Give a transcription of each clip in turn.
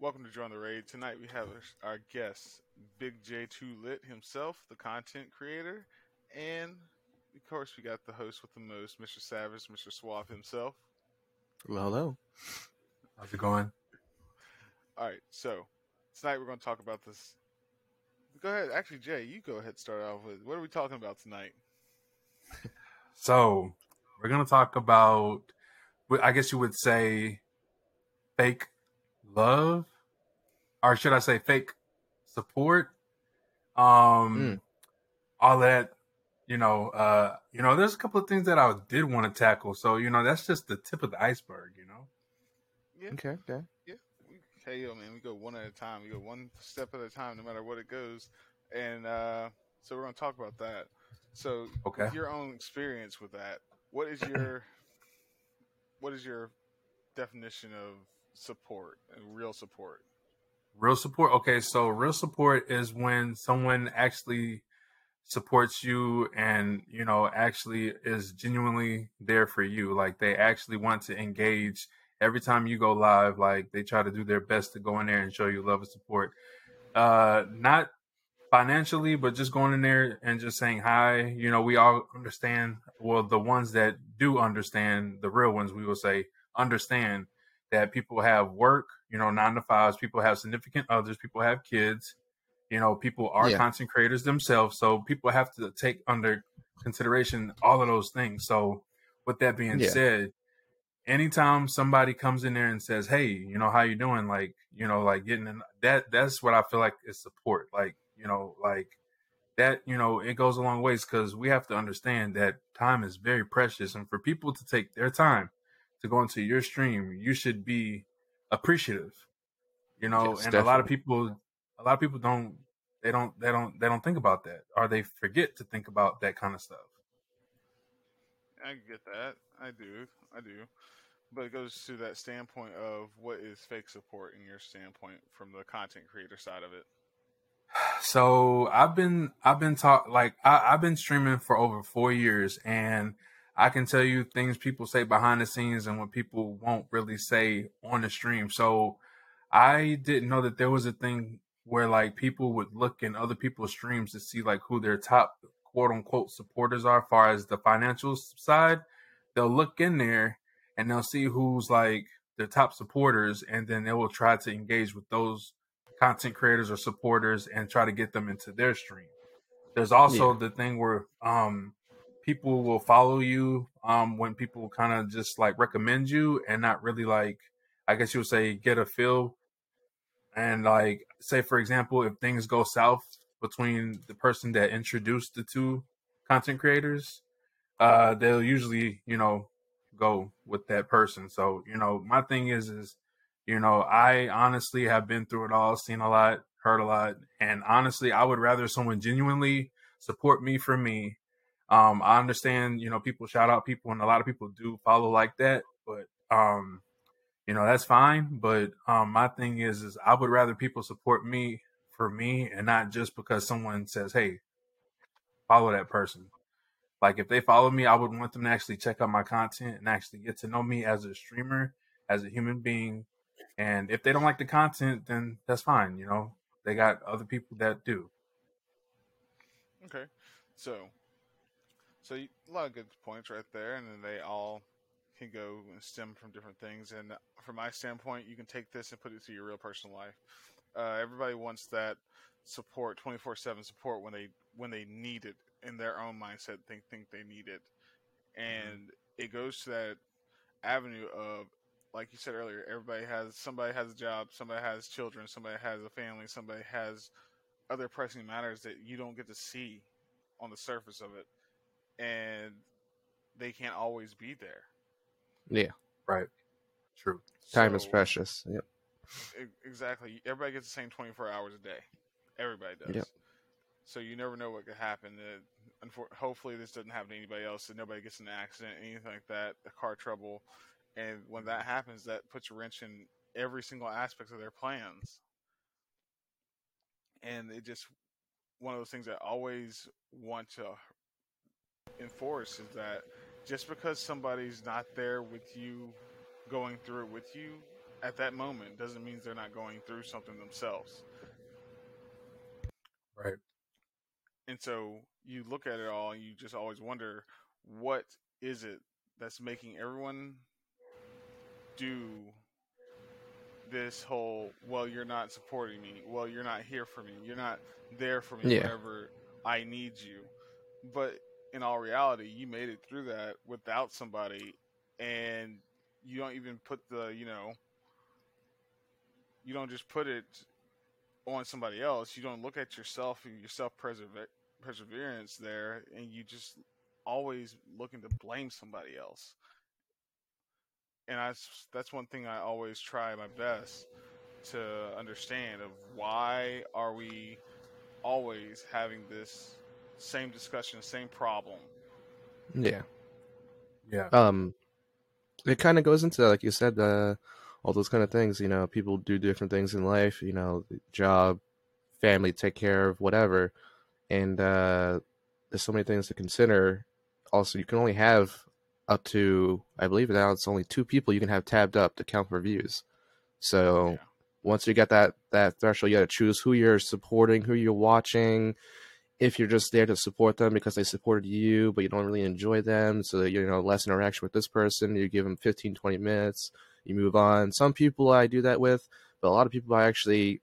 Welcome to Join the Raid. Tonight we have our guest, Big J2 Lit himself, the content creator, and of course we got the host with the most, Mr. Savage, Mr. Suave himself. Hello, hello. How's it going? All right, so tonight we're going to talk about this. Go ahead, actually, Jay, you go ahead. and Start off with what are we talking about tonight? So, we're going to talk about, I guess you would say, fake love, or should I say, fake support. Um, Mm. all that, you know, uh, you know, there's a couple of things that I did want to tackle. So, you know, that's just the tip of the iceberg, you know. Yeah, Okay, okay. yeah. We, hey, yo, man, we go one at a time. We go one step at a time, no matter what it goes. And uh, so we're going to talk about that. So, Okay. your own experience with that, what is your what is your definition of support and real support? Real support. Okay, so real support is when someone actually supports you and, you know, actually is genuinely there for you. Like they actually want to engage every time you go live. Like they try to do their best to go in there and show you love and support. Uh, not financially, but just going in there and just saying hi. You know, we all understand. Well, the ones that do understand, the real ones, we will say, understand that people have work, you know, nine to fives, people have significant others, people have kids, you know, people are Yeah. content creators themselves. So people have to take under consideration all of those things. So with that being Yeah. said, anytime somebody comes in there and says, Hey, you know, how you doing? Like, you know, like getting in that that's what I feel like is support. Like, you know, like that, you know, it goes a long ways because we have to understand that time is very precious. And for people to take their time to go into your stream, you should be appreciative. You know, Yes, and a lot of people a lot of people don't they don't they don't they don't think about that or they forget to think about that kind of stuff. I get that. I do. I do. But it goes to that standpoint of what is fake support in your standpoint from the content creator side of it. So I've been I've been taught like I, I've been streaming for over four years and I can tell you things people say behind the scenes and what people won't really say on the stream. So I didn't know that there was a thing where like people would look in other people's streams to see like who their top quote unquote supporters are as far as the financial side. They'll look in there and they'll see who's like their top supporters and then they will try to engage with those content creators or supporters and try to get them into their stream. There's also the thing where um people will follow you um when people kind of just like recommend you and not really like I guess you would say get a feel. And like say for example if things go south between the person that introduced the two content creators uh they'll usually you know go with that person. So you know my thing is is you know i honestly have been through it all seen a lot heard a lot and honestly i would rather someone genuinely support me for me um i understand you know people shout out people and a lot of people do follow like that but um you know that's fine but um my thing is is i would rather people support me for me and not just because someone says hey follow that person like if they follow me i would want them to actually check out my content and actually get to know me as a streamer as a human being and if they don't like the content then that's fine you know they got other people that do Okay. So, so you, a lot of good points right there, and then they all can go and stem from different things. And from my standpoint, you can take this and put it to your real personal life. Uh, everybody wants that support, twenty four seven support when they when they need it in their own mindset. Think think they need it, and it goes to that avenue of like you said earlier. Everybody has somebody has a job, somebody has children, somebody has a family, somebody has other pressing matters that you don't get to see on the surface of it, and they can't always be there. Yeah. right true Time is precious. Yep. Exactly. Everybody gets the same 24 hours a day. Everybody does. Yep. So you never know what could happen. Uh, unfor- hopefully, this doesn't happen to anybody else. That nobody gets in an accident, anything like that, a car trouble, and when that happens, that puts a wrench in every single aspect of their plans. And it just one of those things I always want to enforce is that just because somebody's not there with you, going through it with you, at that moment doesn't mean they're not going through something themselves. Right. And so you look at it all and you just always wonder what is it that's making everyone do this whole well you're not supporting me well you're not here for me you're not there for me Yeah. whenever i need you but in all reality you made it through that without somebody and you don't even put the you know you don't just put it on somebody else. You don't look at yourself and your self perseverance there and you just always looking to blame somebody else. And I, that's one thing I always try my best to understand of why are we always having this same discussion, same problem. Yeah. Yeah. Um, it kind of goes into like you said, uh, all those kind of things. You know, people do different things in life. You know, job, family, take care of whatever, and uh, there's so many things to consider. Also, you can only have up to, I believe now it's only two people you can have tabbed up to count for views. So Yeah. once you get that that threshold, you got to choose who you're supporting, who you're watching. If you're just there to support them because they supported you, but you don't really enjoy them, so you know less interaction with this person, you give them 15, 20 minutes, you move on. Some people I do that with, but a lot of people I actually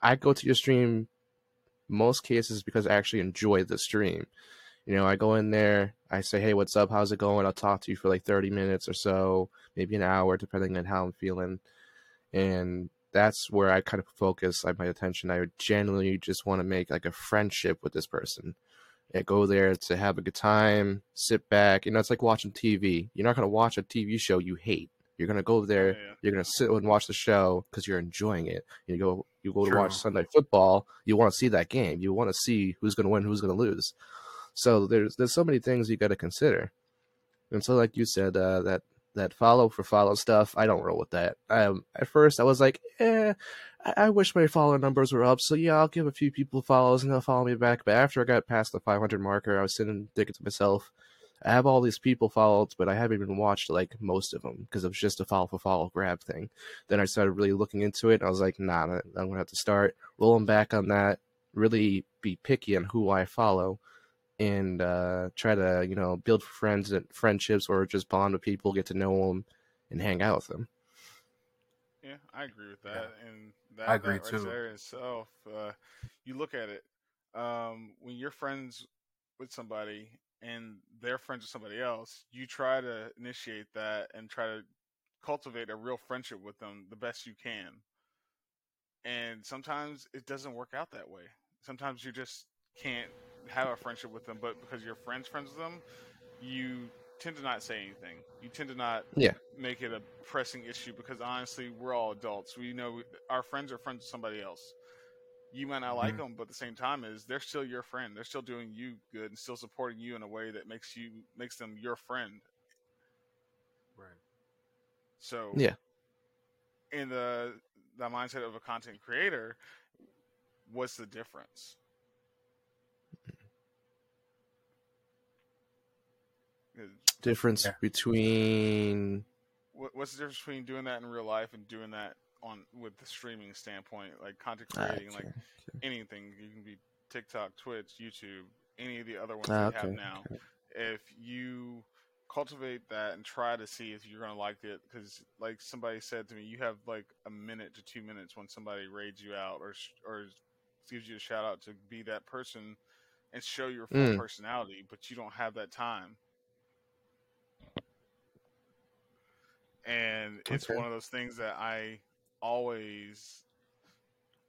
I go to your stream most cases because I actually enjoy the stream. You know, I go in there, I say, "Hey, what's up? How's it going?" I'll talk to you for like 30 minutes or so, maybe an hour depending on how I'm feeling. And that's where I kind of focus like, my attention. I genuinely just want to make like a friendship with this person. And go there to have a good time, sit back. You know, it's like watching TV. You're not going to watch a TV show you hate. You're going to go there Yeah. you're gonna sit and watch the show because you're enjoying it. You go, you go to watch Sunday football. You want to see that game. You want to see who's gonna win, who's gonna lose. So there's there's so many things you got to consider. And so, like you said, uh, that that follow for follow stuff, I don't roll with that. Um, at first, I was like, eh, I, I wish my follower numbers were up. So yeah, I'll give a few people follows and they'll follow me back. But after I got past the 500 marker, I was sitting thinking to myself, I have all these people followed, but I haven't even watched like most of them because it was just a follow for follow grab thing. Then I started really looking into it, and I was like, nah, I'm gonna have to start rolling back on that. Really be picky on who I follow, and uh, try to you know build friends and friendships, or just bond with people, get to know them, and hang out with them. Yeah, I agree with that, and that, I agree that right too. there itself, uh, you look at it um, when you're friends with somebody and they're friends with somebody else. You try to initiate that and try to cultivate a real friendship with them the best you can. And sometimes it doesn't work out that way. Sometimes you just can't have a friendship with them, but because you're friends friends with them, you tend to not say anything. You tend to not Yeah. make it a pressing issue because honestly, we're all adults. We know our friends are friends with somebody else. You might not like Mhm. them, but at the same time, is they're still your friend. They're still doing you good and still supporting you in a way that makes you makes them your friend. Right. So Yeah. in the the mindset of a content creator, what's the difference? Is- Difference Yeah. between what's the difference between doing that in real life and doing that on with the streaming standpoint, like content Ah, creating, like okay. anything? You can be TikTok, Twitch, YouTube, any of the other ones Ah, we have now. okay. If you cultivate that and try to see if you're going to like it, because like somebody said to me, you have like a minute to two minutes when somebody raids you out or or gives you a shout out to be that person and show your full Mm. personality, but you don't have that time. And it's Okay. one of those things that I always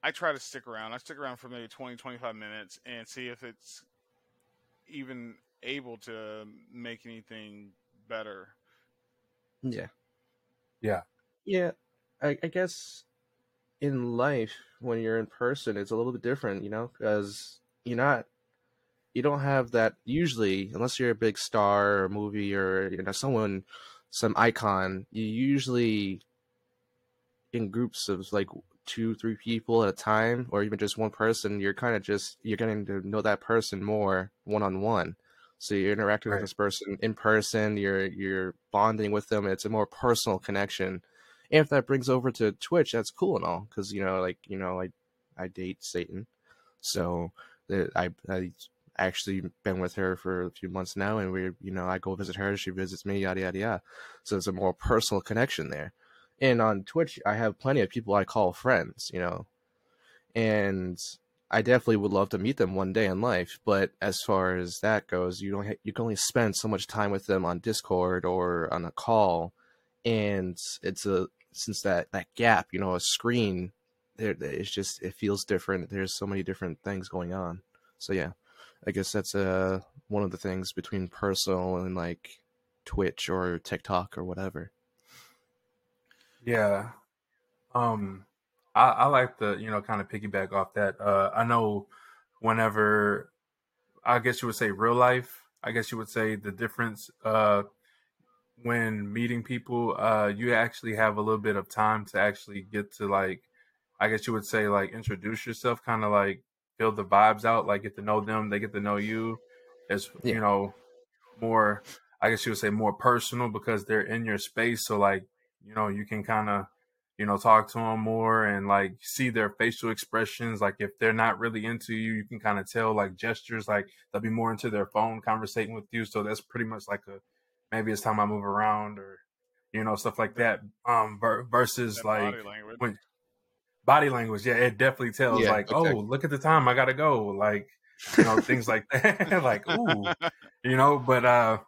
I try to stick around. I stick around for maybe 20 25 minutes and see if it's even able to make anything better. Yeah. Yeah. Yeah. I, I guess in life, when you're in person, it's a little bit different, you know, because you're not, you don't have that usually, unless you're a big star or movie or, you know, someone, some icon, you usually in groups of like two, three people at a time, or even just one person, you're kind of just, you're getting to know that person more one on one. So you're interacting Right. with this person in person, you're, you're bonding with them. It's a more personal connection And if that brings over to Twitch, that's cool and all, because you know, like you know, I I date Satan, so that I I actually been with her for a few months now, and we you know I go visit her, she visits me, yada yada yada. So it's a more personal connection there. And on Twitch, I have plenty of people I call friends, you know, and I definitely would love to meet them one day in life. But as far as that goes, you don't ha- you can only spend so much time with them on Discord or on a call, and it's a since that that gap, you know, a screen, there it's just it feels different. There's so many different things going on. So yeah, I guess that's uh one of the things between personal and like Twitch or TikTok or whatever. Yeah. Um I, I like to, you know, kind of piggyback off that. Uh I know whenever I guess you would say real life, I guess you would say the difference uh when meeting people, uh you actually have a little bit of time to actually get to like I guess you would say like introduce yourself, kind of like feel the vibes out, like get to know them, they get to know you. It's Yeah. you know more I guess you would say more personal because they're in your space. So like you know you can kind of you know talk to them more and like see their facial expressions. Like if they're not really into you, you can kind of tell like gestures. Like they'll be more into their phone conversating with you. So that's pretty much like a maybe it's time I move around or you know stuff like that. Um ver- versus That like body language. when body language yeah it definitely tells Yeah, like exactly. oh look at the time i gotta go like you know things like that like ooh you know but uh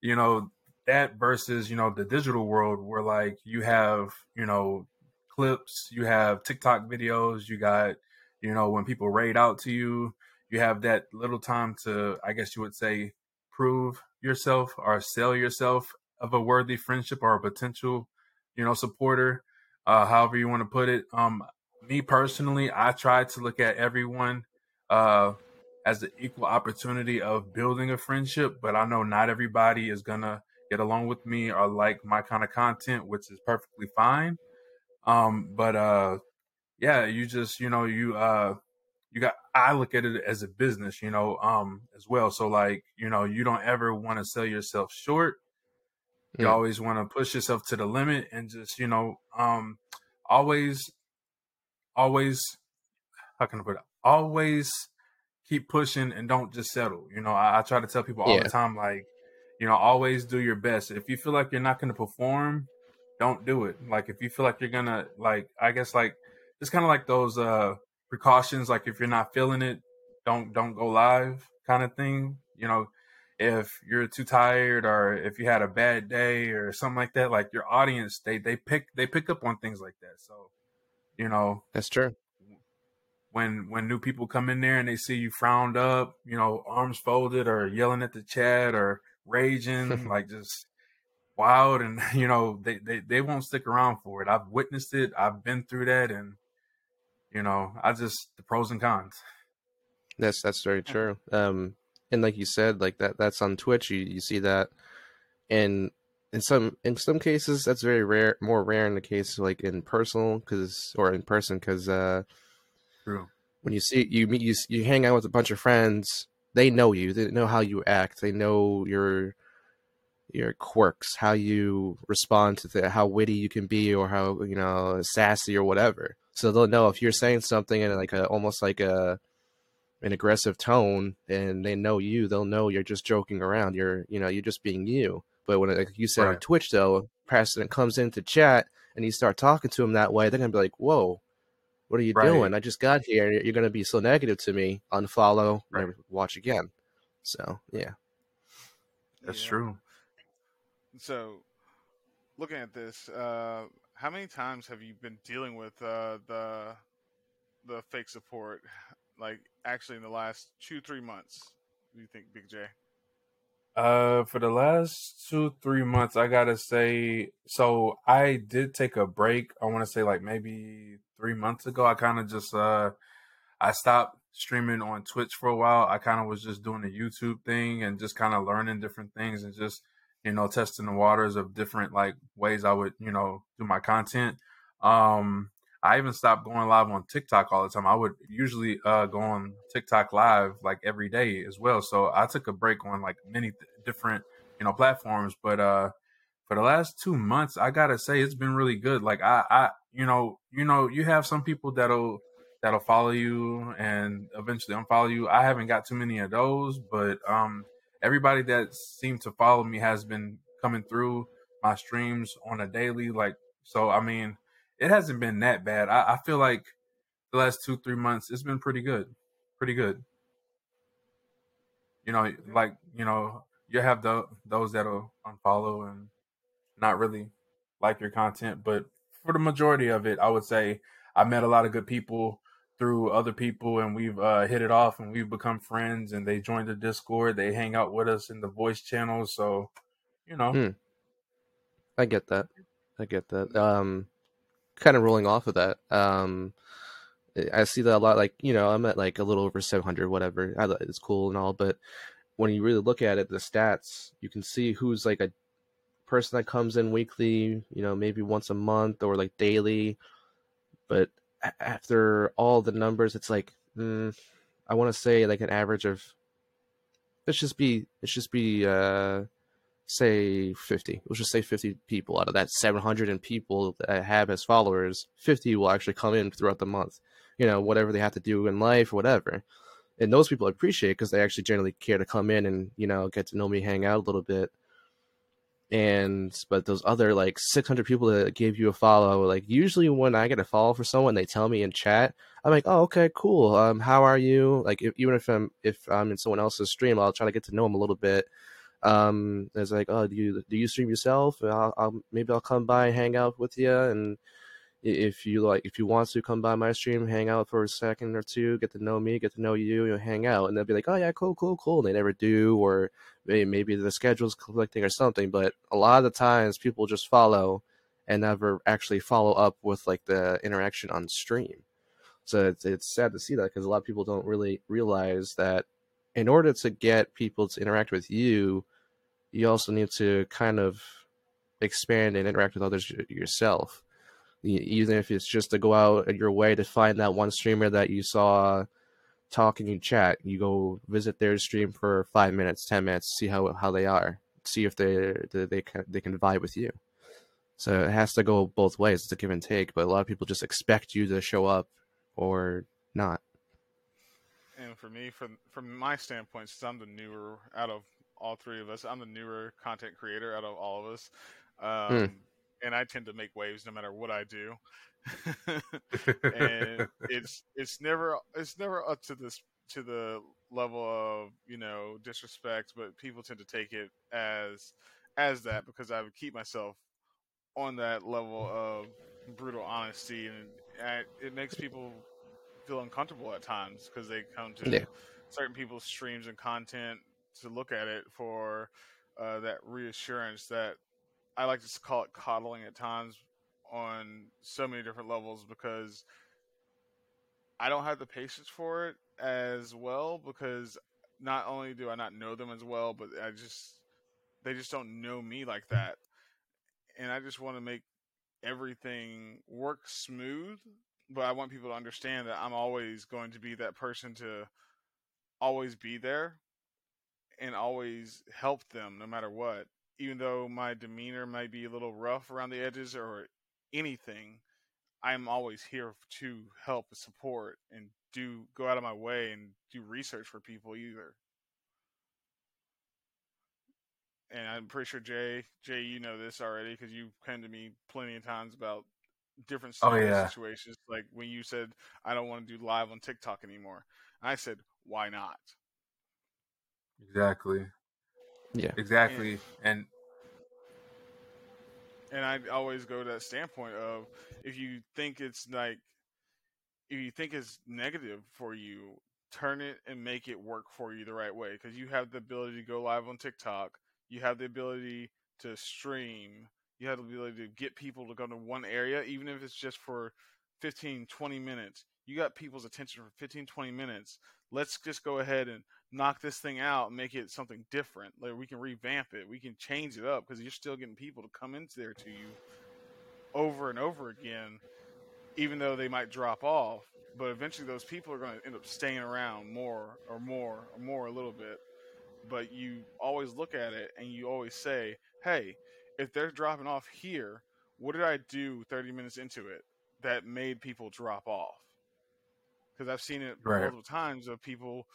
you know that versus you know the digital world where like you have you know clips you have tiktok videos you got you know when people raid out to you you have that little time to i guess you would say prove yourself or sell yourself of a worthy friendship or a potential you know supporter uh however you want to put it um me personally i try to look at everyone uh as an equal opportunity of building a friendship but i know not everybody is gonna get along with me or like my kind of content which is perfectly fine. Um but uh yeah you just you know you uh you got i look at it as a business you know um as well. So like you know you don't ever want to sell yourself short. You Mm. always want to push yourself to the limit and just you know um always always how can i put it always keep pushing and don't just settle you know i, I try to tell people all Yeah. the time like you know always do your best. If you feel like you're not going to perform don't do it. Like if you feel like you're gonna like i guess like it's kind of like those uh precautions like if you're not feeling it don't don't go live kind of thing. You know if you're too tired or if you had a bad day or something like that like your audience they they pick they pick up on things like that. So you know That's true. when when new people come in there and they see you frowned up, you know, arms folded or yelling at the chat or raging, like just wild and you know, they, they they won't stick around for it. I've witnessed it, I've been through that and you know, I just the pros and cons. That's that's very true. Um, and like you said, like that that's on Twitch. You you see that, and in some in some cases that's very rare, more rare in the case like in personal because or in person because uh, True. when you see you meet you you hang out with a bunch of friends, they know you, they know how you act, they know your your quirks, how you respond to the, how witty you can be, or how you know sassy or whatever. So they'll know if you're saying something in like a almost like a an aggressive tone, and they know you, they'll know you're just joking around. You're you know you're just being you. But when like you said on Twitch though, president comes into chat and you start talking to him that way, they're gonna be like, "Whoa, what are you Right. doing? I just got here. You're gonna be so negative to me. Unfollow, Right. watch again." So yeah, That's Yeah. true. So, looking at this, uh, how many times have you been dealing with uh, the the fake support? Like, actually, in the last two three months, do you think, Big J? Uh, for the last two, three months, I gotta say, so I did take a break. I want to say like maybe three months ago. I kind of just, uh, I stopped streaming on Twitch for a while. I kind of was just doing the YouTube thing and just kind of learning different things and just, you know, testing the waters of different like ways I would, you know, do my content. Um, I even stopped going live on TikTok all the time. I would usually uh, go on TikTok live like every day as well. So I took a break on like many th- different you know platforms. But uh, for the last two months, I gotta say it's been really good. Like I, I, you know, you know, you have some people that'll that'll follow you and eventually unfollow you. I haven't got too many of those, but um, everybody that seemed to follow me has been coming through my streams on a daily. Like, so I mean, it hasn't been that bad. I, I feel like the last two three months it's been pretty good, pretty good. You know, like you know, you have the those that'll unfollow and not really like your content, but for the majority of it, I would say I met a lot of good people through other people and we've uh, hit it off and we've become friends and they joined the discord they hang out with us in the voice channel so you know Hmm. I get that. I get that. Um, kind of rolling off of that. Um, I see that a lot. Like you know, I'm at like a little over 700, whatever. I, it's cool and all, but when you really look at it, the stats, you can see who's like a person that comes in weekly. You know, maybe once a month or like daily. But after all the numbers, it's like mm, I want to say like an average of. Let's just be. Let's just be. uh say 50 let's just say 50 people out of that 700 people that I have as followers 50 will actually come in throughout the month you know whatever they have to do in life or whatever. And those people appreciate because they actually generally care to come in and you know get to know me hang out a little bit. And but those other like 600 people that gave you a follow like usually when i get a follow for someone they tell me in chat i'm like oh okay cool. Um how are you? Like if, even if i'm if i'm in someone else's stream i'll try to get to know them a little bit um it's like oh do you do you stream yourself? I'll, I'll maybe i'll come by and hang out with you and if you like if you want to come by my stream hang out for a second or two get to know me get to know you you hang out. And they'll be like oh yeah cool cool cool and they never do or maybe, maybe the schedule's conflicting or something but a lot of the times people just follow and never actually follow up with like the interaction on stream. So it's, it's sad to see that because a lot of people don't really realize that in order to get people to interact with you you also need to kind of expand and interact with others yourself. Even if it's just to go out of your way to find that one streamer that you saw talking in chat you go visit their stream for five minutes ten minutes see how how they are see if they they they can, they can vibe with you. So it has to go both ways it's a give and take but a lot of people just expect you to show up or not. And for me, from from my standpoint, since I'm the newer out of all three of us, I'm the newer content creator out of all of us, um, and I tend to make waves no matter what I do. and it's it's never it's never up to this to the level of you know disrespect, but people tend to take it as as that because I would keep myself on that level of brutal honesty, and I, it makes people feel uncomfortable at times because they come to Yeah. certain people's streams and content to look at it for uh, that reassurance that I like to call it coddling at times on so many different levels because I don't have the patience for it as well because not only do I not know them as well, but I just they just don't know me like that, and I just want to make everything work smooth. But I want people to understand that I'm always going to be that person to always be there and always help them no matter what. Even though my demeanor might be a little rough around the edges or anything, I'm always here to help and support and do go out of my way and do research for people either. And I'm pretty sure Jay, Jay, you know this already because you've come to me plenty of times about different Oh, yeah. situations. Like when you said I don't want to do live on TikTok anymore, I said why not? Exactly yeah exactly and and I always go to that standpoint of if you think it's like if you think it's negative for you, turn it and make it work for you the right way because you have the ability to go live on TikTok, you have the ability to stream, you have the ability to get people to go to one area even if it's just for 15 20 minutes. You got people's attention for 15 20 minutes. Let's just go ahead and knock this thing out and make it something different. Like we can revamp it, we can change it up because you're still getting people to come into there to you over and over again, even though they might drop off. But eventually, those people are going to end up staying around more or more or more a little bit. But you always look at it and you always say, "Hey, if they're dropping off here, what did I do 30 minutes into it that made people drop off? Because I've seen it Right. multiple times of people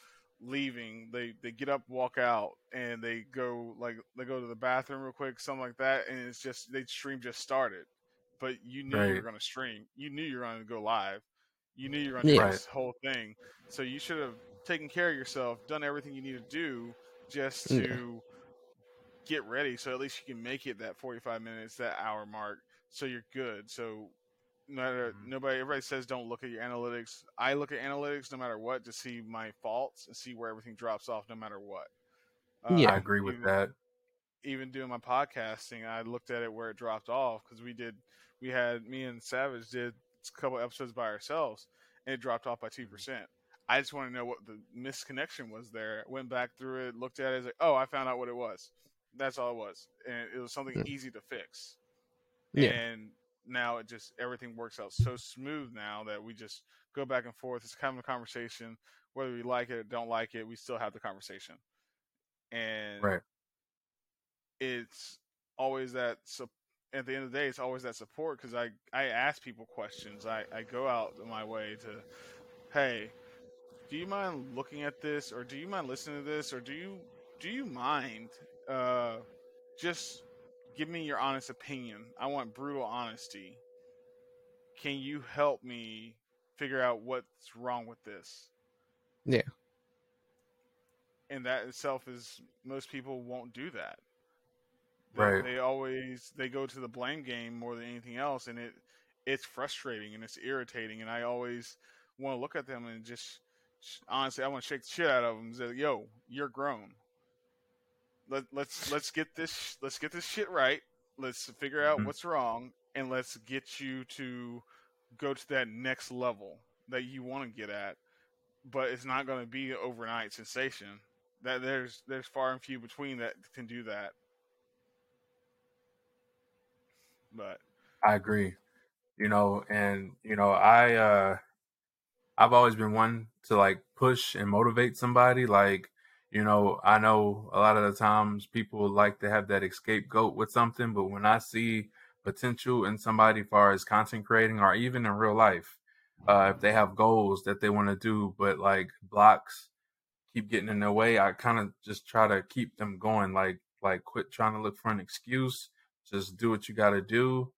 leaving. They they get up, walk out, and they go like they go to the bathroom real quick, something like that, and it's just they stream just started, but you knew you were going to stream. You knew you were going to go live. You knew you were going to Yeah. do this whole thing. So you should have taken care of yourself, done everything you need to do just to Yeah. get ready. So at least you can make it that 45 minutes, that hour mark. So you're good. So no matter Mhm. nobody, everybody says don't look at your analytics. I look at analytics no matter what to see my faults and see where everything drops off no matter what. Yeah. I agree with even- that. even doing my podcasting, I looked at it where it dropped off because we did, we had me and Savage did a couple episodes by ourselves, and it dropped off by two percent. I just want to know what the misconnection was there. Went back through it, looked at it, was like, oh, I found out what it was. That's all it was, and it was something Hmm. easy to fix. Yeah. And now it just everything works out so smooth now that we just go back and forth. It's kind of a conversation, whether we like it or don't like it, we still have the conversation. And Right. it's always that at the end of the day it's always that support because I, I ask people questions I, I go out of my way to hey do you mind looking at this or do you mind listening to this or do you do you mind uh, just give me your honest opinion. I want brutal honesty. Can you help me figure out what's wrong with this? Yeah. and that itself is most people won't do that. They, Right. they always they go to the blame game more than anything else and it it's frustrating and it's irritating and i always want to look at them and just honestly i want to shake the shit out of them and say yo you're grown Let, let's let's get this let's get this shit right let's figure out Mhm. what's wrong and let's get you to go to that next level that you want to get at but it's not going to be an overnight sensation that there's there's far and few between that can do that but I agree. You know, and you know, I uh I've always been one to like push and motivate somebody. Like, you know, I know a lot of the times people like to have that scapegoat with something, but when I see potential in somebody far as content creating or even in real life, uh, if they have goals that they want to do, but like blocks keep getting in their way, I kind of just try to keep them going. Like, like quit trying to look for an excuse. Just do what you got to do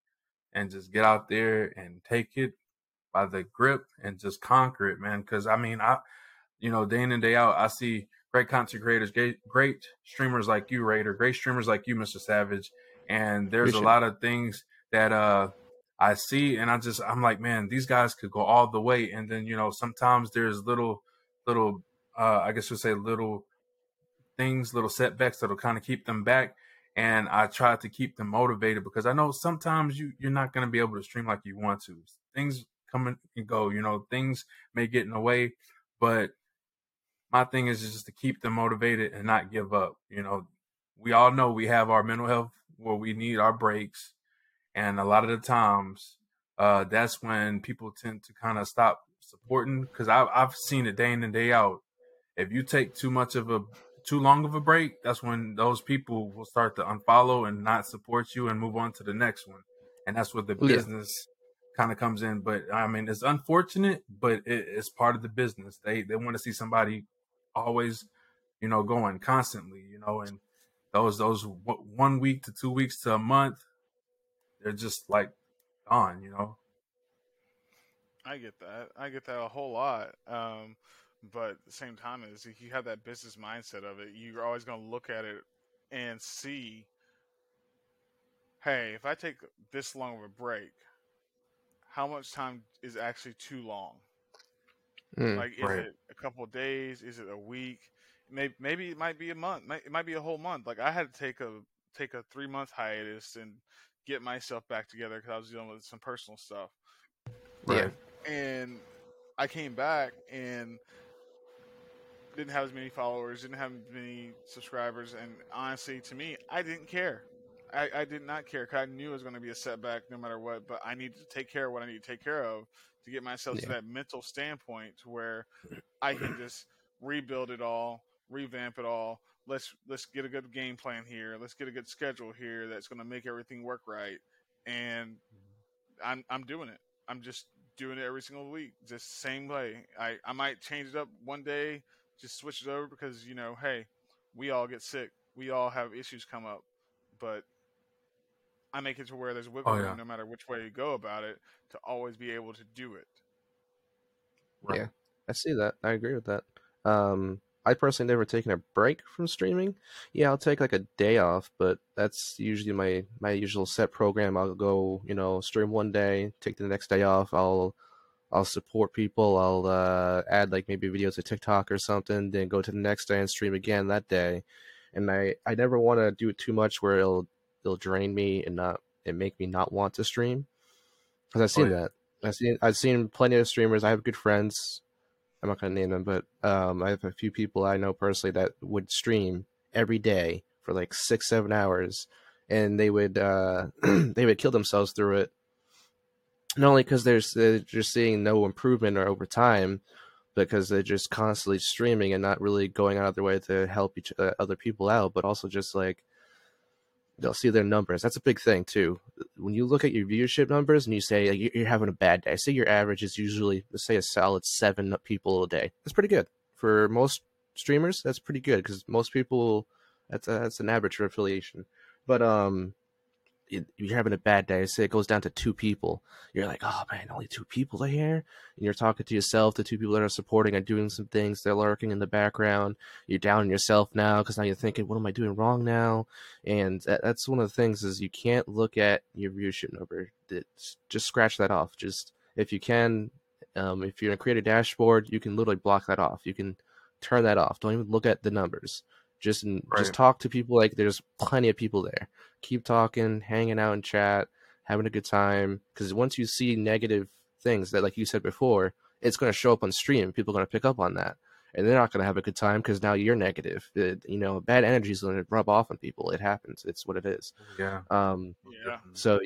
and just get out there and take it by the grip and just conquer it, man. Because I mean, I, you know, day in and day out, I see great content creators, great, great streamers like you, Raider, great streamers like you, Mr. Savage, and there's Appreciate a lot of things that uh I see, and I just I'm like, man, these guys could go all the way, and then you know, sometimes there's little, little, uh, I guess we'll say little things, little setbacks that'll kind of keep them back and I try to keep them motivated because I know sometimes you you're not going to be able to stream like you want to. Things come and go, you know, things may get in the way, but my thing is just to keep them motivated and not give up. You know, we all know we have our mental health where we need our breaks, and a lot of the times, uh, that's when people tend to kind of stop supporting because I've I've seen it day in and day out. If you take too much of a too long of a break, that's when those people will start to unfollow and not support you and move on to the next one. And that's where the Yeah. business kind of comes in. But I mean, it's unfortunate, but it, it's part of the business. They they want to see somebody always, you know, going constantly, you know, and those those one week to two weeks to a month, they're just like gone, you know. I get that. I get that a whole lot. Um, but the same time, is if you have that business mindset of it, you're always going to look at it and see, hey, if I take this long of a break, how much time is actually too long? Mm. Like, is Right. it a couple of days? Is it a week? Maybe, maybe it might be a month. It might be a whole month. Like I had to take a take a three month hiatus and get myself back together because I was dealing with some personal stuff Yeah. and I came back and didn't have as many followers, didn't have as many subscribers, and honestly, to me, I didn't care. I, I did not care because I knew it was going to be a setback no matter what, but I needed to take care of what I need to take care of to get myself to that mental standpoint to where I can just rebuild it all, revamp it all, let's let's get a good game plan here. Let's get a good schedule here that's going to make everything work right. And I'm I'm doing it. I'm just doing it every single week, just same way. I I might change it up one day, just switch it over because you know, hey, we all get sick, we all have issues come up, but I make it to where there's wiggle Oh, room yeah. no matter which way you go about it to always be able to do it. Right. Yeah. I see that. I agree with that. Um, I personally never taken a break from streaming. Yeah, I'll take like a day off, but that's usually my my usual set program. I'll go, you know, stream one day, take the next day off. I'll I'll support people. I'll uh, add like maybe videos to TikTok or something, then go to the next day and stream again that day. And I I never want to do it too much where it'll it'll drain me and not and make me not want to stream. Because I've seen yeah. that. I've seen I've seen plenty of streamers. I have good friends. I'm not gonna name them, but um, I have a few people I know personally that would stream every day for like six, seven hours, and they would uh, they would kill themselves through it. Not only because they're they're just seeing no improvement or over time, because they're just constantly streaming and not really going out of their way to help each uh, other people out, but also just like they'll see their numbers. That's a big thing too. When you look at your viewership numbers and you say like, you- you're having a bad day, say your average is usually let's say a solid seven people a day. That's pretty good for most streamers. That's pretty good because most people that's a, that's an average for affiliation. But um, you're having a bad day. Say it goes down to two people. You're like, oh man, only two people are here. And you're talking to yourself, the two people that are supporting and doing some things. They're lurking in the background. You're down on yourself now because now you're thinking, what am I doing wrong now? And that's one of the things is you can't look at your viewership number. It's, just scratch that off. Just if you can, um, if you're gonna create a dashboard, you can literally block that off. You can turn that off. Don't even look at the numbers. Just Right. just talk to people like there's plenty of people there. Keep talking, hanging out in chat, having a good time. Because once you see negative things that, like you said before, it's going to show up on stream. People are going to pick up on that, and they're not going to have a good time because now you're negative. It- you know, bad energy is going to rub off on people. It happens. It's what it is. Yeah. Um, Yeah. so,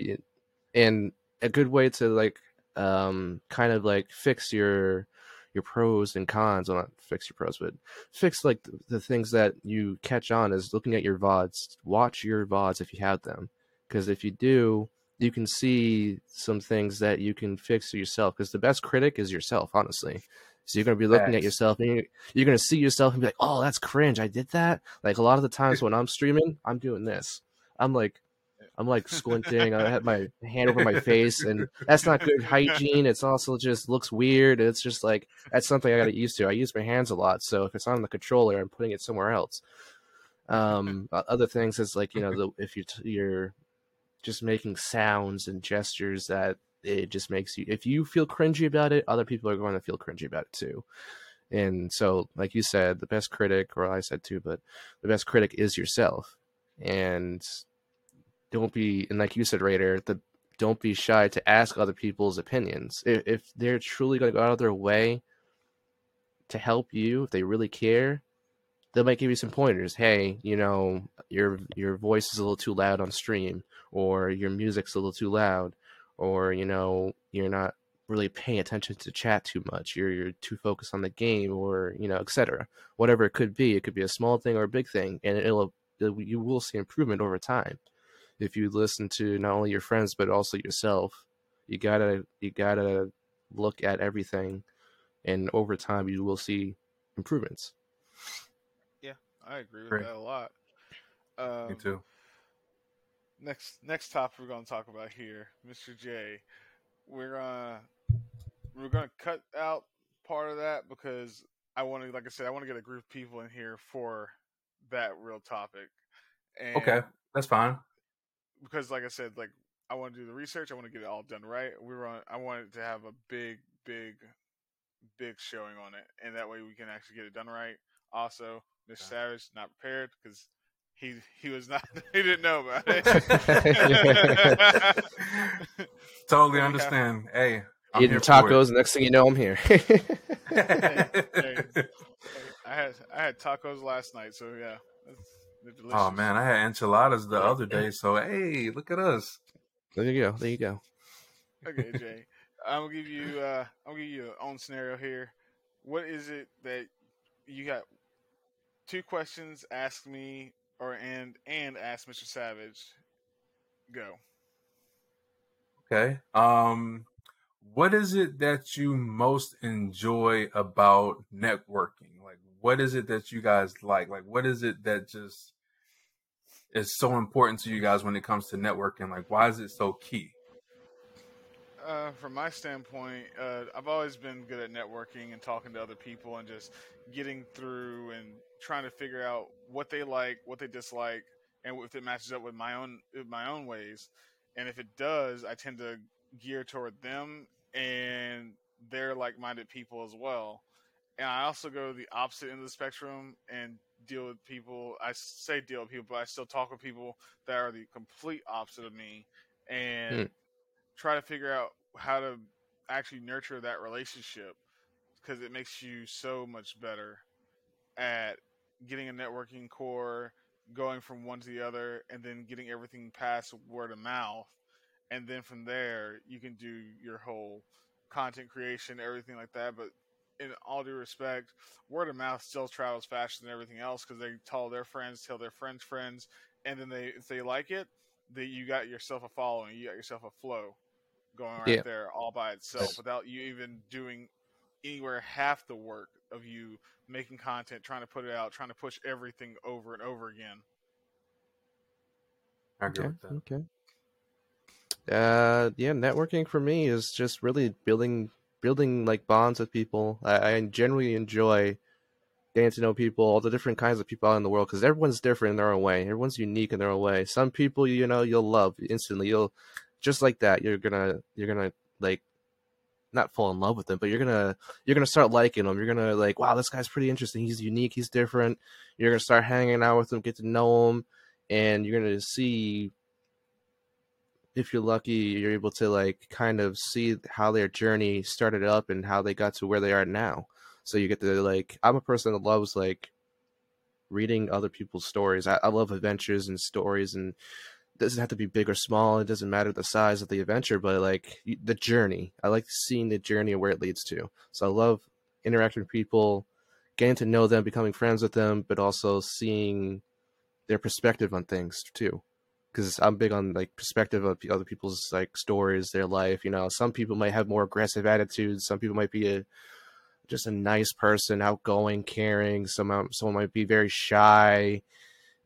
and a good way to like, um, kind of like fix your your pros and cons. Well, not fix your pros, but fix like the, the things that you catch on is looking at your vods. Watch your vods if you have them, because if you do, you can see some things that you can fix yourself. Because the best critic is yourself, honestly. So you're gonna be looking at yourself, and you're, you're gonna see yourself and be like, "Oh, that's cringe. I did that." Like a lot of the times when I'm streaming, I'm doing this. I'm like, I'm like squinting. I have my hand over my face, and that's not good hygiene. It's also just looks weird. It's just like that's something I got to used to. I use my hands a lot, so if it's on the controller, I'm putting it somewhere else. Um, other things is like you know, the, if you t- you're just making sounds and gestures that it just makes you. If you feel cringy about it, other people are going to feel cringy about it too. And so, like you said, the best critic, or I said too, but the best critic is yourself. And don't be, and like you said, Raider, the don't be shy to ask other people's opinions. If, if they're truly going to go out of their way to help you, if they really care, they might give you some pointers. Hey, you know, your your voice is a little too loud on stream, or your music's a little too loud, or you know, you're not really paying attention to chat too much. You're you're too focused on the game, or you know, etc. Whatever it could be, it could be a small thing or a big thing, and it'll you will see improvement over time if you listen to not only your friends but also yourself. You gotta you gotta look at everything, and over time you will see improvements. Yeah i agree with Great. that a lot. Um, Me too. Next next topic we're gonna talk about here, Mr. J. We're gonna we're gonna cut out part of that because I want to, like I said, I want to get a group of people in here for that real topic. And Okay, that's fine. Because, like I said, like I want to do the research. I want to get it all done right. We were on. I wanted to have a big, big, big showing on it, and that way we can actually get it done right. Also, Mr. Yeah. Savage not prepared because he he was not he didn't know about it. Totally we have- understand. Hey, I'm Eating tacos, next thing you know, I'm here. it. I had I had tacos last night, so yeah, it's, they're delicious. Oh man, I had enchiladas the other day. So hey, look at us. there you go. There you go. Okay, Jay, I'm gonna give you uh, I'm gonna give you your own scenario here. What is it that you got? two questions. Ask me or and and ask Mr. Savage. Go. Okay. Um, what is it that you most enjoy about networking? Like, what is it that you guys like? Like, what is it that just is so important to you guys when it comes to networking? Like, why is it so key? Uh, from my standpoint, uh, I've always been good at networking and talking to other people and just getting through and trying to figure out what they like, what they dislike, and if it matches up with my own my own ways. And if it does, I tend to gear toward them and they're like-minded people as well. And I also go the opposite end of the spectrum and deal with people. I say deal with people, but I still talk with people that are the complete opposite of me, and Hmm. try to figure out how to actually nurture that relationship because it makes you so much better at getting a networking core, going from one to the other, and then getting everything past word of mouth. And then from there, you can do your whole content creation, everything like that. But in all due respect, word of mouth still travels faster than everything else because they tell their friends, tell their friends' friends, and then they if they like it, that you got yourself a following, you got yourself a flow going right Yeah. there all by itself Yes. without you even doing anywhere half the work of you making content, trying to put it out, trying to push everything over and over again. I agree Okay. with that. Okay. Uh, yeah, networking for me is just really building building like bonds with people. I, I generally enjoy getting to know people, all the different kinds of people out in the world, because everyone's different in their own way. Everyone's unique in their own way. Some people, you know, you'll love instantly. You'll just like that. You're gonna you're gonna like not fall in love with them, but you're gonna you're gonna start liking them. You're gonna like, wow, this guy's pretty interesting. He's unique. He's different. You're gonna start hanging out with him, get to know him, and you're gonna see if you're lucky, you're able to like kind of see how their journey started up and how they got to where they are now. So you get to like, I'm a person that loves like reading other people's stories. I, I love adventures and stories, and it doesn't have to be big or small. It doesn't matter the size of the adventure, but like the journey. I like seeing the journey and where it leads to. So I love interacting with people, getting to know them, becoming friends with them, but also seeing their perspective on things too because I'm big on like perspective of other people's like stories, their life. You know, some people might have more aggressive attitudes. Some people might be a just a nice person, outgoing, caring. Some someone might be very shy,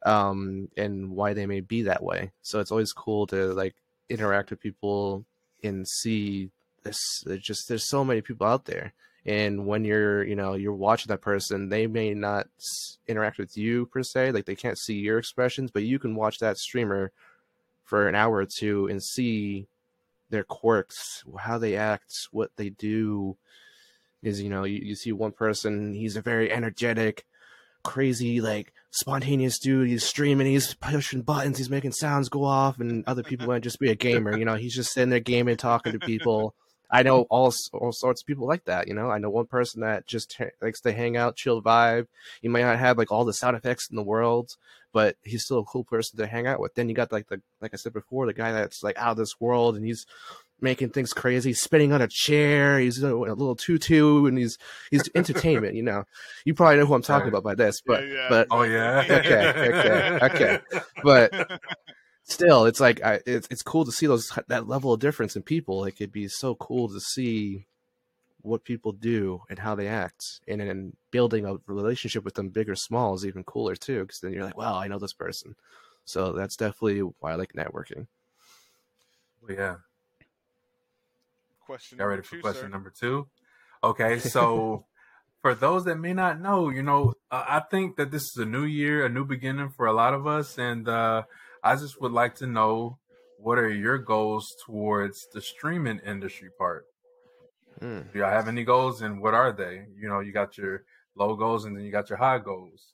um, and why they may be that way. So it's always cool to like interact with people and see this. Just there's so many people out there. And when you're, you know, you're watching that person, they may not interact with you per se, like they can't see your expressions, but you can watch that streamer for an hour or two and see their quirks, how they act, what they do. Is you know, you, you see one person, he's a very energetic, crazy, like spontaneous dude. He's streaming, he's pushing buttons, he's making sounds go off, and other people might just be a gamer. You know, he's just sitting there gaming, talking to people. I know all all sorts of people like that. You know, I know one person that just ha- likes to hang out, chill vibe. He might not have like all the sound effects in the world, but he's still a cool person to hang out with. Then you got like the like I said before, the guy that's like out of this world and he's making things crazy, spinning on a chair. He's in a, a little tutu and he's he's entertainment. You know, you probably know who I'm talking about by this, but Yeah, yeah. but Oh yeah. Okay, okay, okay. but still, it's like I, it's it's cool to see those that level of difference in people. Like it'd be so cool to see what people do and how they act, and then building a relationship with them, big or small, is even cooler too. Because then you're like, wow, I know this person. So that's definitely why I like networking. Well, yeah. Question Got number ready for two, question sir. number two? Okay, so for those that may not know, you know, uh, I think that this is a new year, a new beginning for a lot of us, and uh, I just would like to know what are your goals towards the streaming industry part? Hmm. Do y'all have any goals, and what are they? You know, you got your low goals, and then you got your high goals.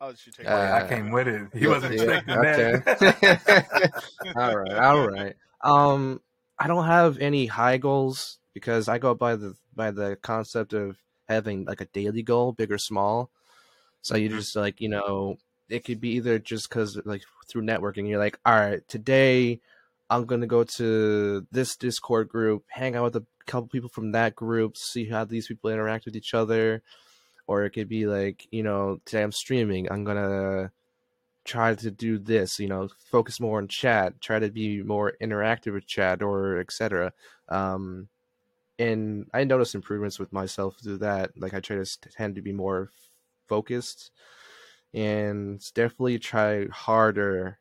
I'll you take Uh, Oh, I came with it. He Yeah, wasn't yeah, expecting that. okay. all right, all right. Um, I don't have any high goals because I go by the by the concept of having like a daily goal, big or small. So you Mhm. just like you know, it could be either just because like through networking, you're like, all right, today I'm gonna go to this Discord group, hang out with a couple people from that group, see how these people interact with each other. or it could be like you know today i'm streaming i'm gonna try to do this you know focus more on chat try to be more interactive with chat or etc um and i noticed improvements with myself through that like i try to tend to be more focused and definitely try harder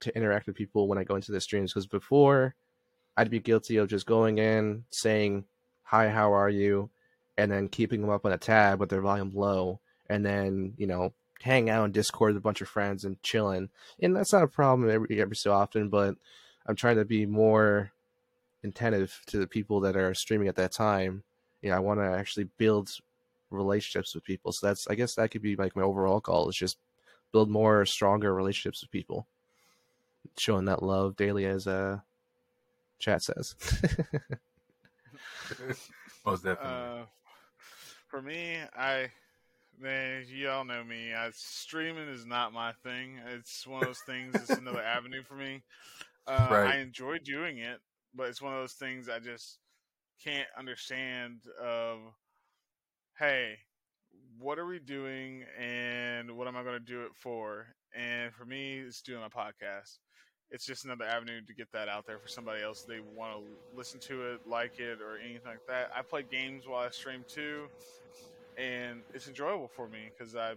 to interact with people when i go into the streams because before i'd be guilty of just going in saying hi how are you and then keeping them up on a tab with their volume low and then you know hang out in Discord with a bunch of friends and chilling. And that's not a problem every every so often, but I'm trying to be more attentive to the people that are streaming at that time. You know, I want to actually build relationships with people. So that's I guess that could be like my overall goal is just build more stronger relationships with people. Showing that love daily as uh chat says. Most definitely. Uh, for me, I Man, y'all know me. I, streaming is not my thing. It's one of those things. It's another avenue for me. Uh, right. I enjoy doing it, but it's one of those things I just can't understand. Of hey, what are we doing, and what am I going to do it for? And for me, it's doing a podcast. It's just another avenue to get that out there for somebody else. They want to listen to it, like it, or anything like that. I play games while I stream too and it's enjoyable for me because I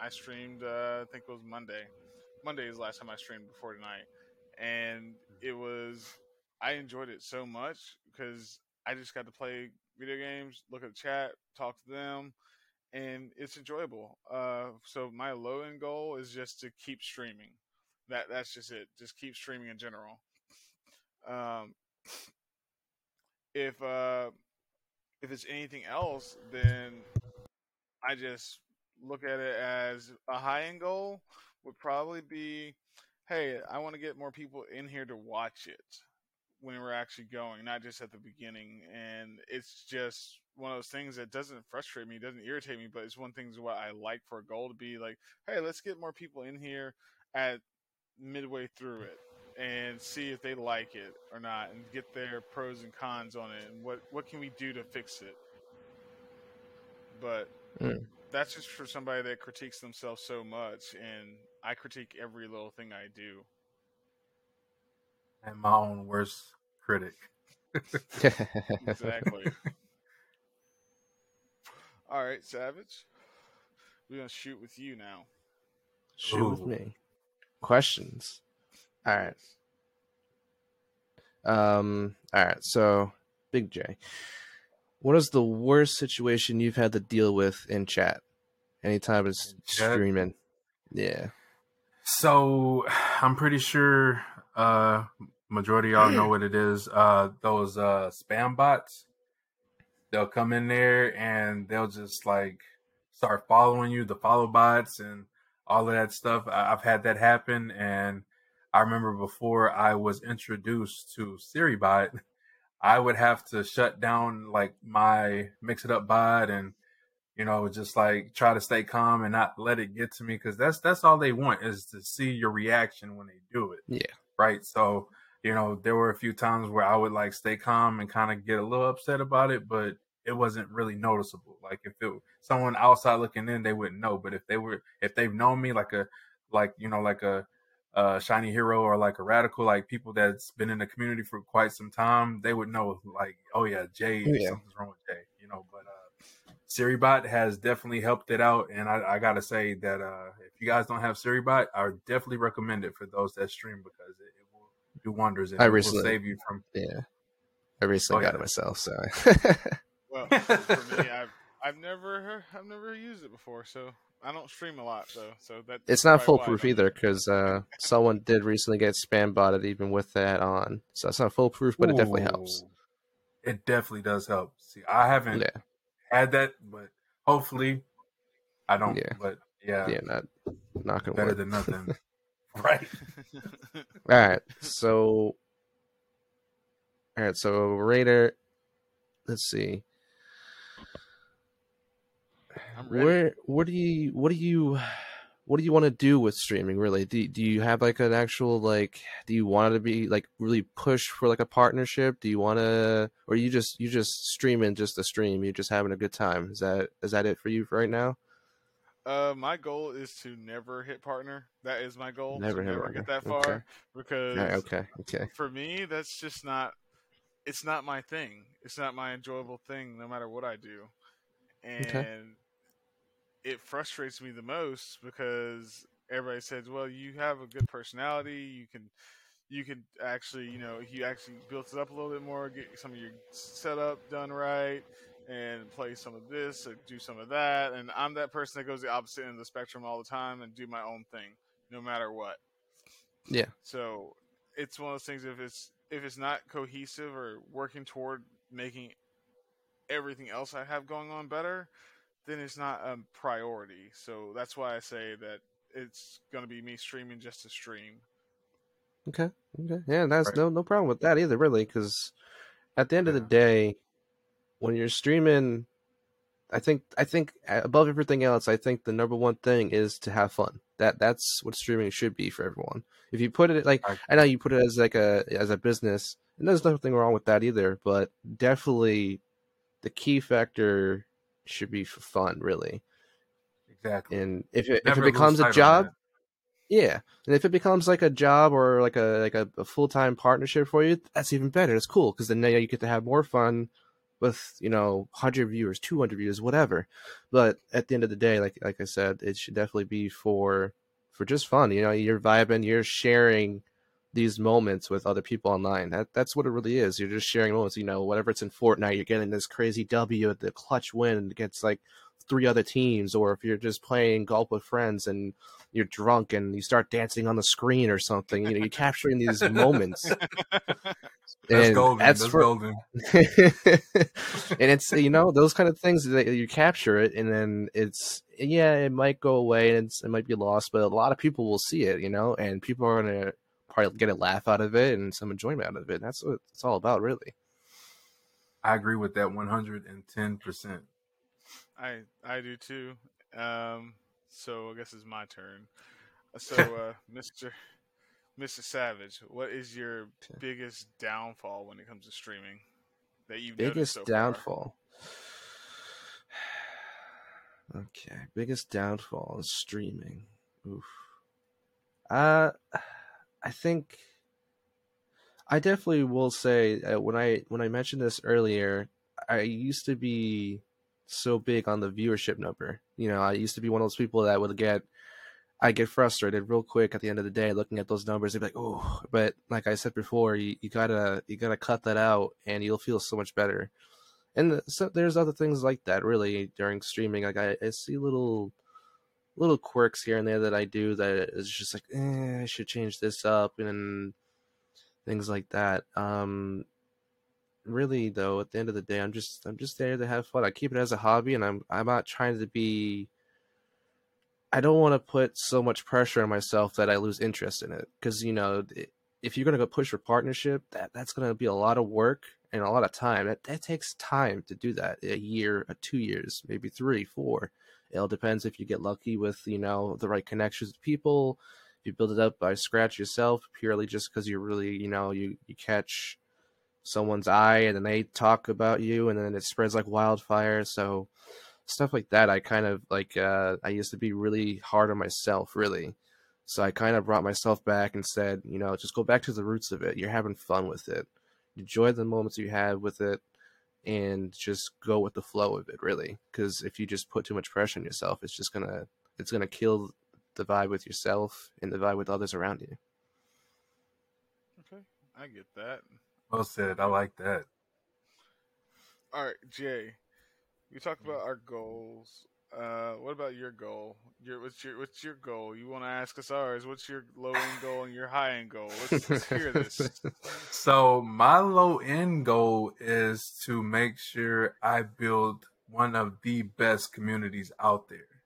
I streamed uh, I think it was Monday. Monday is the last time I streamed before tonight, and it was I enjoyed it so much because I just got to play video games, look at the chat, talk to them, and it's enjoyable. Uh, so my low end goal is just to keep streaming. That that's just it. Just keep streaming in general. Um, if uh, if it's anything else, then I just look at it as a high end goal would probably be, hey, I want to get more people in here to watch it when we're actually going, not just at the beginning. And it's just one of those things that doesn't frustrate me, doesn't irritate me, but it's one thing what I like for a goal to be like, hey, let's get more people in here at midway through it and see if they like it or not and get their pros and cons on it and what what can we do to fix it but Mm. That's just for somebody that critiques themselves so much, and I critique every little thing I do. And my own worst critic. exactly. All right, Savage. We're gonna shoot with you now. Shoot Ooh. with me. Questions. All right. Um. All right. So, Big J what is the worst situation you've had to deal with in chat? Anytime it's streaming. Yeah. So I'm pretty sure uh majority y'all know what it is. Uh those uh spam bots. They'll come in there and they'll just like start following you, the follow bots and all of that stuff. I've had that happen and I remember before I was introduced to Sery_Bot, I would have to shut down like my mix it up bot and you know just like try to stay calm and not let it get to me because that's that's all they want is to see your reaction when they do it. Yeah. Right. So you know there were a few times where I would like stay calm and kind of get a little upset about it, but it wasn't really noticeable. Like if it someone outside looking in, they wouldn't know. But if they were if they've known me like a like you know like a uh, shiny hero or like a radical, like people that's been in the community for quite some time, they would know like, oh yeah, Jay, oh, yeah. something's wrong with Jay, you know. But uh, Sery_Bot has definitely helped it out, and I, I gotta say that uh, if you guys don't have Sery_Bot, I would definitely recommend it for those that stream because it, it will do wonders. And I recently, will save you from yeah. I recently oh, got yeah. it myself, so. well, for me, I've I've never I've never used it before, so I don't stream a lot though, so that it's not foolproof either because uh, someone did recently get spam botted even with that on. So it's not foolproof, but Ooh, it definitely helps. It definitely does help. See, I haven't yeah. Had that, but hopefully, I don't. Yeah. But yeah, yeah, not not gonna better work. than nothing, right? all right, so all right, so Raider. Let's see. Where what do you what do you what do you want to do with streaming really do, do you have like an actual like do you want to be like really push for like a partnership do you want to or you just you just streaming just a stream you're just having a good time is that is that it for you right now uh, my goal is to never hit partner. That is my goal. Never hit never partner. get that far Okay. because okay okay for me that's just not it's not my thing it's not my enjoyable thing no matter what i do and Okay. It frustrates me the most because everybody says well you have a good personality. You can you can actually you know you actually built it up a little bit more get some of your setup done right and play some of this or do some of that. And i'm that person that goes the opposite end of the spectrum all the time and do my own thing no matter what. Yeah. So it's one of those things if it's if it's not cohesive or working toward making everything else I have going on better, then it's not a priority. So that's why I say that it's going to be me streaming just to stream. Okay. Okay. Yeah, that's Right. no no problem with that either, really, because at the end of the day, when you're streaming, I think I think uh, above everything else, I think the number one thing is to have fun. That that's what streaming should be for everyone. If you put it like I know you put it as like a as a business, and there's nothing wrong with that either, but definitely the key factor should be for fun, really. Exactly. And if it, if it becomes a job, yeah, and if it becomes like a job or like a like a, a full time partnership for you, that's even better. It's cool because then now you get to have more fun with you know hundred viewers, two hundred viewers, whatever. But at the end of the day, like like I said, it should definitely be for for just fun. You know, you're vibing, you're sharing these moments with other people online. That that's what it really is. You're just sharing moments. You know, whatever it's in Fortnite, you're getting this crazy W, the clutch win against like three other teams, or if you're just playing golf with friends and you're drunk and you start dancing on the screen or something. You know, you're capturing these moments. That's and golden. that's That's for- golden. and it's you know those kind of things that you capture it, and then it's yeah, it might go away and it's, it might be lost, but a lot of people will see it, you know, and people are gonna probably get a laugh out of it and some enjoyment out of it. That's what it's all about, really. I agree with that 110%. I I do too. Um, so I guess it's my turn. So, uh, Mister Mister Savage, what is your biggest downfall when it comes to streaming that you've biggest so far? downfall. Okay, biggest downfall is streaming. Oof. Uh, I think I definitely will say uh, when I when I mentioned this earlier, I used to be so big on the viewership number. You know, I used to be one of those people that would get I get frustrated real quick at the end of the day looking at those numbers. They'd be like, "Oh," but like I said before, you, you gotta you gotta cut that out, and you'll feel so much better. And so there's other things like that really during streaming. Like I, I see little little quirks here and there that I do that is just like, eh, I should change this up and things like that. Um, really though, at the end of the day, I'm just I'm just there to have fun. I keep it as a hobby, and I'm I'm not trying to be. I don't want to put so much pressure on myself that I lose interest in it because you know if you're gonna go push for partnership, that that's gonna be a lot of work and a lot of time. That that takes time to do that. A year, a two years, maybe three, four. It all depends if you get lucky with you know the right connections with people. If you build it up by scratch yourself, purely just because you really you know you you catch someone's eye and then they talk about you and then it spreads like wildfire. So stuff like that, I kind of like. uh I used to be really hard on myself, really. So I kind of brought myself back and said, you know, just go back to the roots of it. You're having fun with it. Enjoy the moments you have with it and just go with the flow of it really because if you just put too much pressure on yourself it's just gonna it's gonna kill the vibe with yourself and the vibe with others around you Okay, I get that. Well said. I like that. All right, Jay, we talked mm. about our goals. Uh, what about your goal? Your what's your what's your goal? You want to ask us ours? What's your low end goal and your high end goal? Let's, let's hear this. So my low end goal is to make sure I build one of the best communities out there.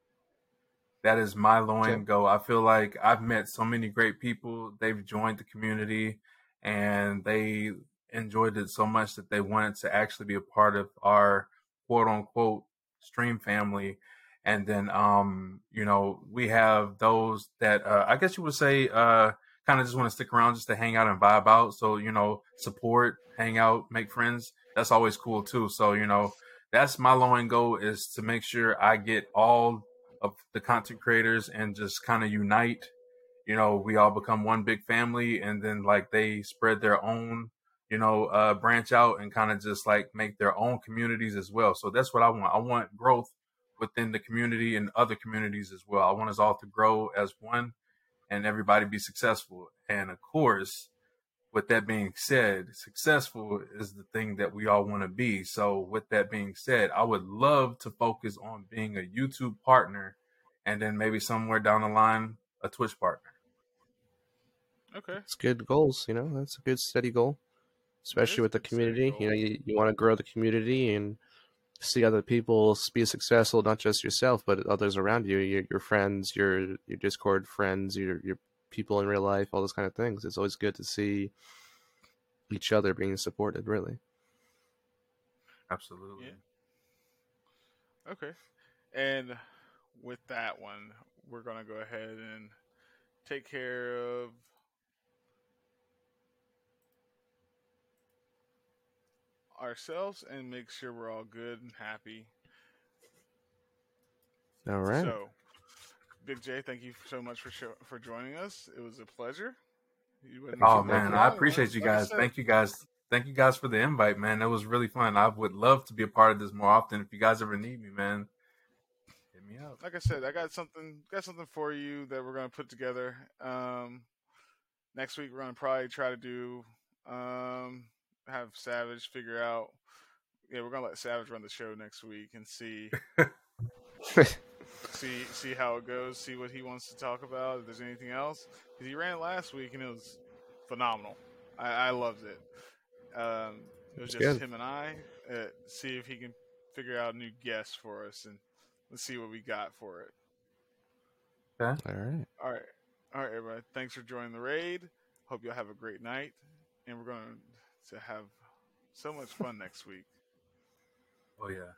That is my low end Okay. goal. I feel like I've met so many great people. They've joined the community and they enjoyed it so much that they wanted to actually be a part of our quote unquote stream family. And then um, you know we have those that uh, I guess you would say uh, kind of just want to stick around just to hang out and vibe out. So you know, support, hang out, make friends. That's always cool too. So you know, that's my low end goal is to make sure I get all of the content creators and just kind of unite. You know, we all become one big family, and then like they spread their own you know, uh, branch out and kind of just like make their own communities as well. So that's what I want. I want growth within the community and other communities as well. I want us all to grow as one and everybody be successful. And of course, with that being said, successful is the thing that we all want to be. So with that being said, I would love to focus on being a YouTube partner and then maybe somewhere down the line, a Twitch partner. Okay. It's good goals, you know, that's a good steady goal especially with the community. You know, you, you want to grow the community and see other people be successful, not just yourself, but others around you, your, your friends, your your Discord friends, your your people in real life, all those kind of things. It's always good to see each other being supported. Really, absolutely. Yeah. Okay, and with that one, we're gonna go ahead and take care of ourselves and make sure we're all good and happy. All right. So, Big J, thank you so much for show, for joining us. It was a pleasure. Oh man, I appreciate you guys. Thank you guys. Thank you guys for the invite, man. That was really fun. I would love to be a part of this more often. If you guys ever need me, man, hit me up. Like I said, I got something got something for you that we're gonna put together. Um, next week we're gonna probably try to do um, have Savage figure out. Yeah, we're gonna let Savage run the show next week and see see see how it goes. See what he wants to talk about. If there's anything else, because he ran it last week and it was phenomenal. I, I loved it. Um, it was just him and I. Uh, see if he can figure out a new guest for us, and let's see what we got for it. Okay. All right. All right. All right, everybody. Thanks for joining the raid. Hope y'all have a great night, and we're going to to have so much fun next week. Oh yeah.